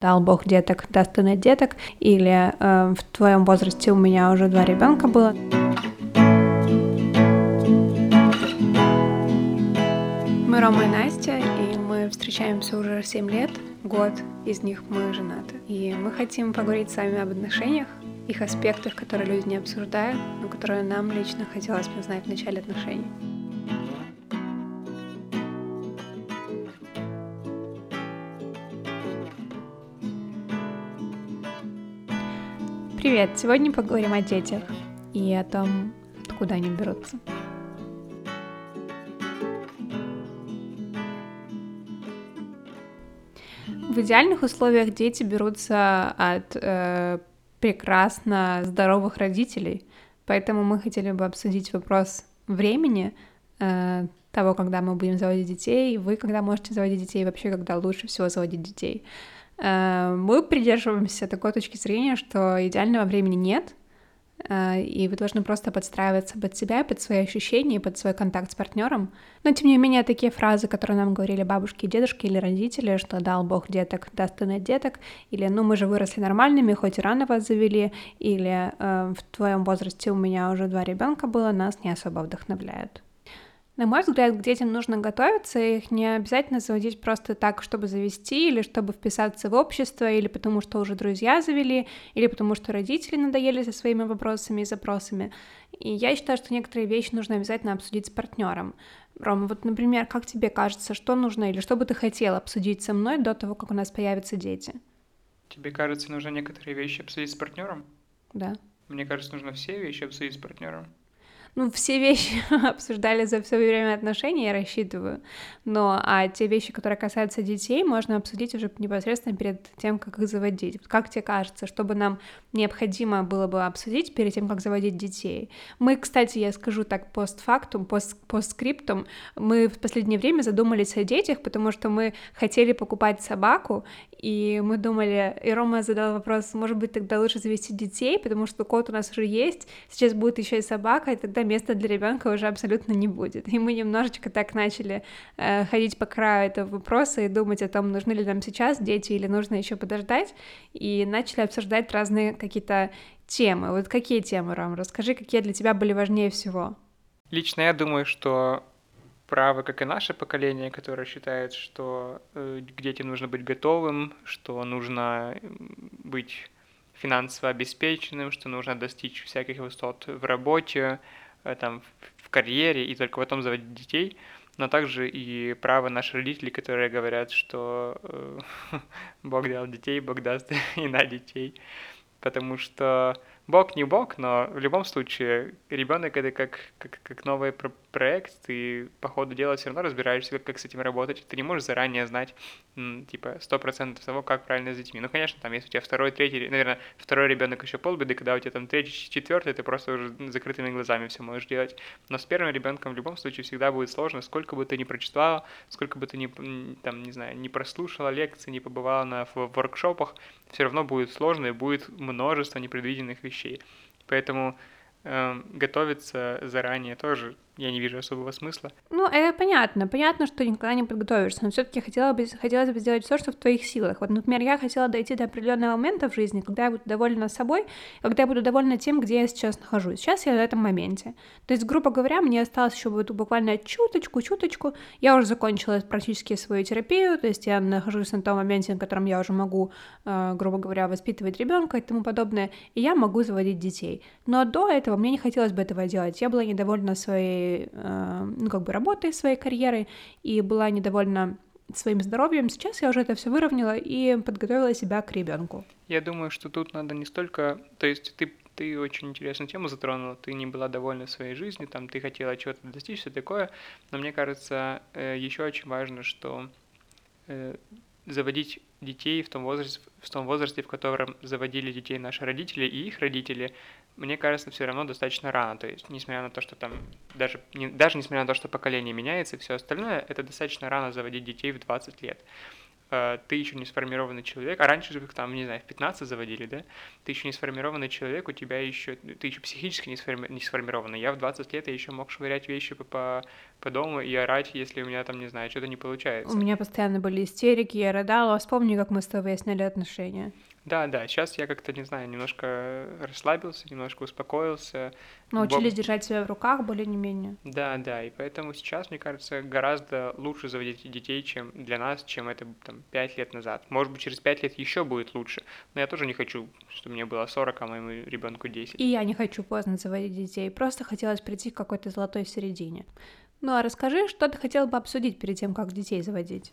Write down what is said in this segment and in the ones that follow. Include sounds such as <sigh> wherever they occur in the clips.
дал Бог деток, даст и нет деток, или э, в твоем возрасте у меня уже два ребенка было. Мы Рома и Настя, и мы встречаемся уже 7 лет, год из них мы женаты. И мы хотим поговорить с вами об отношениях, их аспектах, которые люди не обсуждают, но которые нам лично хотелось бы знать в начале отношений. Привет! Сегодня поговорим о детях и о том, откуда они берутся. В идеальных условиях дети берутся от э, прекрасно здоровых родителей, поэтому мы хотели бы обсудить вопрос времени, э, того, когда мы будем заводить детей, вы когда можете заводить детей, вообще когда лучше всего заводить детей. Мы придерживаемся такой точки зрения, что идеального времени нет, э, и вы должны просто подстраиваться под себя, под свои ощущения, под свой контакт с партнером. Но, тем не менее, такие фразы, которые нам говорили бабушки и дедушки или родители, что дал Бог деток, даст и нет деток, или ну мы же выросли нормальными, хоть и рано вас завели, или э, в твоем возрасте у меня уже два ребенка было, нас не особо вдохновляют. На мой взгляд, к детям нужно готовиться, их не обязательно заводить просто так, чтобы завести, или чтобы вписаться в общество, или потому что уже друзья завели, или потому что родители надоели со своими вопросами и запросами. И я считаю, что некоторые вещи нужно обязательно обсудить с партнером. Рома, вот, например, как тебе кажется, что нужно или что бы ты хотел обсудить со мной до того, как у нас появятся дети? Тебе кажется, нужно некоторые вещи обсудить с партнером? Да. Мне кажется, нужно все вещи обсудить с партнером ну, все вещи <laughs> обсуждали за все время отношений, я рассчитываю. Но а те вещи, которые касаются детей, можно обсудить уже непосредственно перед тем, как их заводить. Как тебе кажется, чтобы нам необходимо было бы обсудить перед тем, как заводить детей? Мы, кстати, я скажу так постфактум, пост, постскриптум, мы в последнее время задумались о детях, потому что мы хотели покупать собаку, и мы думали, и Рома задал вопрос, может быть, тогда лучше завести детей, потому что кот у нас уже есть, сейчас будет еще и собака, и тогда тогда места для ребенка уже абсолютно не будет. И мы немножечко так начали э, ходить по краю этого вопроса и думать о том, нужны ли нам сейчас дети или нужно еще подождать, и начали обсуждать разные какие-то темы. Вот какие темы, Ром? Расскажи, какие для тебя были важнее всего? Лично я думаю, что правы, как и наше поколение, которое считает, что э, к детям нужно быть готовым, что нужно быть финансово обеспеченным, что нужно достичь всяких высот в работе, там, в карьере и только потом заводить детей, но также и право наших родителей, которые говорят, что э, <laughs> Бог дал детей, Бог даст <laughs> и на детей. Потому что Бог не Бог, но в любом случае ребенок это как, как, как новый про проект, ты по ходу дела все равно разбираешься, как, как с этим работать. Ты не можешь заранее знать, типа, сто процентов того, как правильно с детьми. Ну, конечно, там, если у тебя второй, третий, наверное, второй ребенок еще полбеды, когда у тебя там третий, четвертый, ты просто уже закрытыми глазами все можешь делать. Но с первым ребенком в любом случае всегда будет сложно, сколько бы ты ни прочитала, сколько бы ты ни, там, не знаю, не прослушала лекции, не побывала на воркшопах, все равно будет сложно и будет множество непредвиденных вещей. Поэтому э, готовиться заранее тоже я не вижу особого смысла. Ну, это понятно. Понятно, что никогда не подготовишься, но все таки хотела бы, хотелось бы сделать все, что в твоих силах. Вот, например, я хотела дойти до определенного момента в жизни, когда я буду довольна собой, когда я буду довольна тем, где я сейчас нахожусь. Сейчас я в этом моменте. То есть, грубо говоря, мне осталось еще буквально чуточку, чуточку. Я уже закончила практически свою терапию, то есть я нахожусь на том моменте, на котором я уже могу, э, грубо говоря, воспитывать ребенка и тому подобное, и я могу заводить детей. Но до этого мне не хотелось бы этого делать. Я была недовольна своей Э, ну, как бы работой, своей карьерой, и была недовольна своим здоровьем. Сейчас я уже это все выровняла и подготовила себя к ребенку. Я думаю, что тут надо не столько, то есть ты ты очень интересную тему затронула, ты не была довольна своей жизнью, там ты хотела чего-то достичь, все такое, но мне кажется, э, еще очень важно, что э, заводить детей в том возрасте, в том возрасте, в котором заводили детей наши родители и их родители, мне кажется, все равно достаточно рано. То есть, несмотря на то, что там, даже, не, даже несмотря на то, что поколение меняется и все остальное, это достаточно рано заводить детей в 20 лет. Э, ты еще не сформированный человек, а раньше же там, не знаю, в 15 заводили, да? Ты еще не сформированный человек, у тебя еще, ты еще психически не, сформи, не сформированный. Я в 20 лет я еще мог швырять вещи по, по, по дому и орать, если у меня там, не знаю, что-то не получается. У меня постоянно были истерики, я рыдала. Вспомни, как мы с тобой выясняли отношения. Да, да, сейчас я как-то, не знаю, немножко расслабился, немножко успокоился. Научились Бо... держать себя в руках более не менее. Да, да, и поэтому сейчас, мне кажется, гораздо лучше заводить детей, чем для нас, чем это там пять лет назад. Может быть, через пять лет еще будет лучше, но я тоже не хочу, чтобы мне было 40, а моему ребенку 10. И я не хочу поздно заводить детей, просто хотелось прийти к какой-то золотой середине. Ну а расскажи, что ты хотел бы обсудить перед тем, как детей заводить?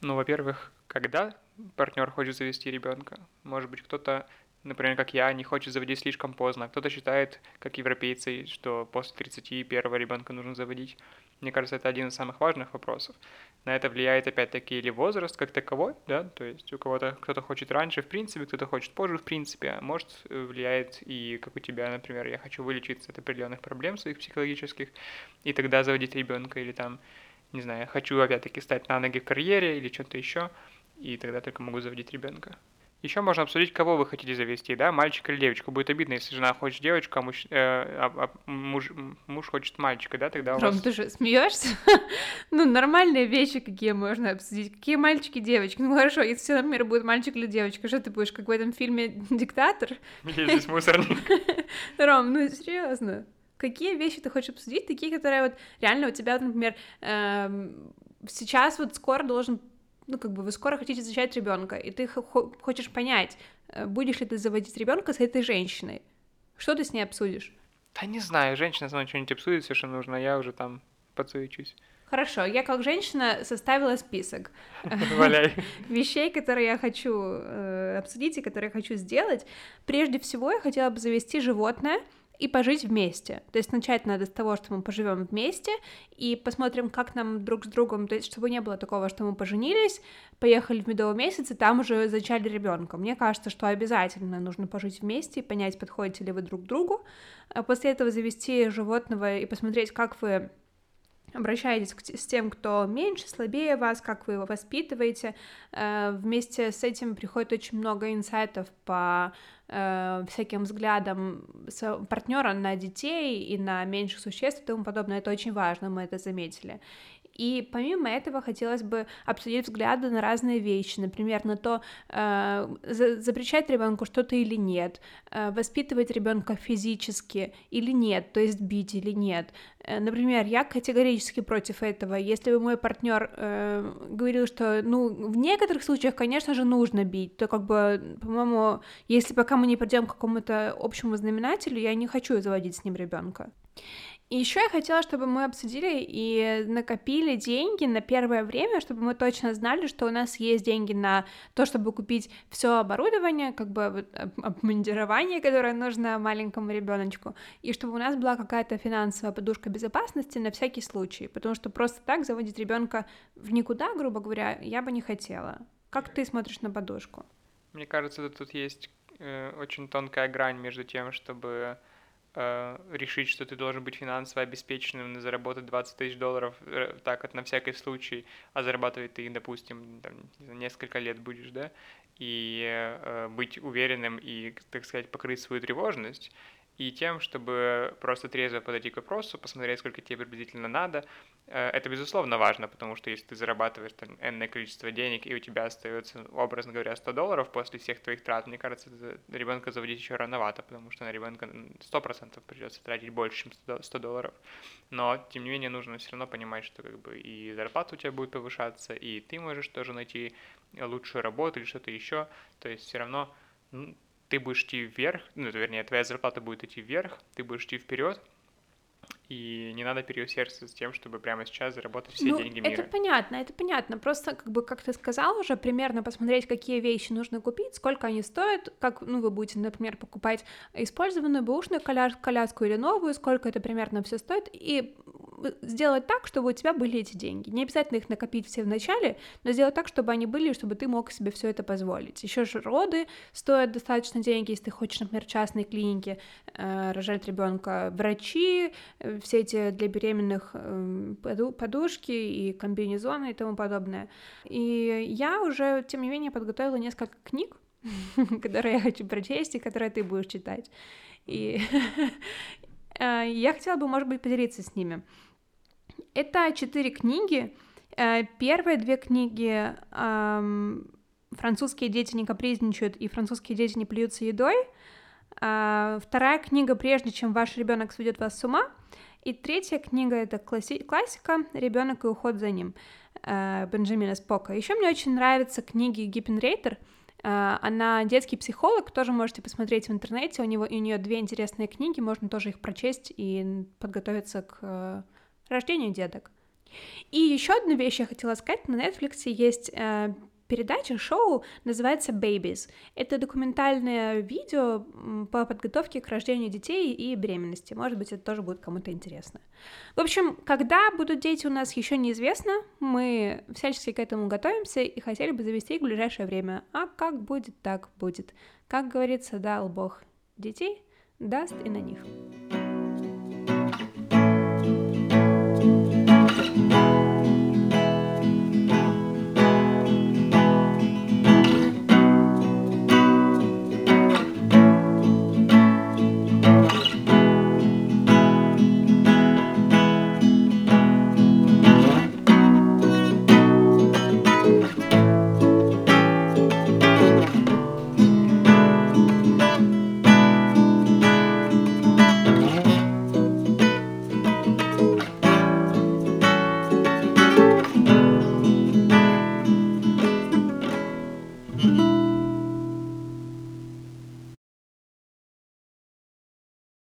Ну, во-первых, когда партнер хочет завести ребенка. Может быть, кто-то, например, как я, не хочет заводить слишком поздно. Кто-то считает, как европейцы, что после 30 первого ребенка нужно заводить. Мне кажется, это один из самых важных вопросов. На это влияет опять-таки или возраст как таковой, да, то есть у кого-то кто-то хочет раньше, в принципе, кто-то хочет позже, в принципе, а может э, влияет и как у тебя, например, я хочу вылечиться от определенных проблем своих психологических, и тогда заводить ребенка или там не знаю, хочу опять-таки стать на ноги в карьере или что-то еще, и тогда только могу заводить ребенка. Еще можно обсудить, кого вы хотите завести, да, мальчика или девочку. Будет обидно, если жена хочет девочку, а, муж, э, а, а муж, муж хочет мальчика, да, тогда у Ром, вас... ты же смеешься? <laughs> ну, нормальные вещи, какие можно обсудить. Какие мальчики, девочки? Ну, хорошо, если все, например, будет мальчик или девочка, что ты будешь, как в этом фильме <laughs> «Диктатор»? Я здесь <laughs> мусорник. Ром, ну, серьезно какие вещи ты хочешь обсудить, такие, которые вот реально у тебя, например, эм, сейчас вот скоро должен ну, как бы вы скоро хотите зачать ребенка, и ты хочешь понять, э, будешь ли ты заводить ребенка с этой женщиной. Что ты с ней обсудишь? Да не знаю, женщина со мной что-нибудь обсудит, все, что нужно, я уже там подсуечусь. Хорошо, я как женщина составила список <laughs> <laughs> вещей, которые я хочу э, обсудить и которые я хочу сделать. Прежде всего, я хотела бы завести животное, и пожить вместе. То есть начать надо с того, что мы поживем вместе и посмотрим, как нам друг с другом, то есть чтобы не было такого, что мы поженились, поехали в медовый месяц и там уже зачали ребенка. Мне кажется, что обязательно нужно пожить вместе и понять, подходите ли вы друг к другу. А после этого завести животного и посмотреть, как вы обращаетесь к, с тем, кто меньше, слабее вас, как вы его воспитываете. Э, вместе с этим приходит очень много инсайтов по э, всяким взглядам партнера на детей и на меньших существ и тому подобное. Это очень важно, мы это заметили. И помимо этого хотелось бы обсудить взгляды на разные вещи, например, на то, э, запрещать ребенку что-то или нет, э, воспитывать ребенка физически или нет, то есть бить или нет. Э, например, я категорически против этого. Если бы мой партнер э, говорил, что, ну, в некоторых случаях, конечно же, нужно бить, то как бы, по-моему, если пока мы не придем к какому-то общему знаменателю, я не хочу заводить с ним ребенка. И еще я хотела, чтобы мы обсудили и накопили деньги на первое время, чтобы мы точно знали, что у нас есть деньги на то, чтобы купить все оборудование, как бы обмундирование, которое нужно маленькому ребеночку, и чтобы у нас была какая-то финансовая подушка безопасности на всякий случай, потому что просто так заводить ребенка в никуда, грубо говоря, я бы не хотела. Как ты смотришь на подушку? Мне кажется, тут есть э, очень тонкая грань между тем, чтобы э, решить, что ты должен быть финансово обеспеченным, заработать 20 тысяч долларов э, так вот на всякий случай, а зарабатывать ты, допустим, там, несколько лет будешь, да, и э, быть уверенным и, так сказать, покрыть свою тревожность, и тем, чтобы просто трезво подойти к вопросу, посмотреть, сколько тебе приблизительно надо. Э, это, безусловно, важно, потому что если ты зарабатываешь там энное количество денег, и у тебя остается, образно говоря, 100 долларов после всех твоих трат, мне кажется, ребенка заводить еще рановато, потому что на ребенка 100% придется тратить больше, чем 100 долларов. Но, тем не менее, нужно все равно понимать, что как бы и зарплата у тебя будет повышаться, и ты можешь тоже найти лучшую работу или что-то еще. То есть все равно ты будешь идти вверх, ну, вернее, твоя зарплата будет идти вверх, ты будешь идти вперед, и не надо переусердствовать с тем, чтобы прямо сейчас заработать все ну, деньги мира. Это понятно, это понятно. Просто, как бы, как ты сказал уже, примерно посмотреть, какие вещи нужно купить, сколько они стоят, как, ну, вы будете, например, покупать использованную бэушную коляску или новую, сколько это примерно все стоит, и сделать так, чтобы у тебя были эти деньги. Не обязательно их накопить все в начале, но сделать так, чтобы они были, чтобы ты мог себе все это позволить. Еще же роды стоят достаточно денег, если ты хочешь, например, частной клинике э, рожать ребенка, врачи, э, все эти для беременных э, подушки и комбинезоны и тому подобное. И я уже, тем не менее, подготовила несколько книг, <laughs> которые я хочу прочесть и которые ты будешь читать. И <laughs> э, я хотела бы, может быть, поделиться с ними. Это четыре книги. Э, первые две книги «Французские дети не капризничают» и «Французские дети не плюются едой». А, вторая книга «Прежде чем ваш ребенок сведет вас с ума». И третья книга это класси- классика «Ребенок и уход за ним» э, Бенджамина Спока. Еще мне очень нравятся книги Гиппен Рейтер. Э, она детский психолог, тоже можете посмотреть в интернете. У, него, у нее две интересные книги, можно тоже их прочесть и подготовиться к э, рождению деток. И еще одну вещь я хотела сказать. На Netflix есть передача, шоу называется Babies. Это документальное видео по подготовке к рождению детей и беременности. Может быть, это тоже будет кому-то интересно. В общем, когда будут дети у нас еще неизвестно, мы всячески к этому готовимся и хотели бы завести их в ближайшее время. А как будет, так будет. Как говорится, дал Бог детей, даст и на них.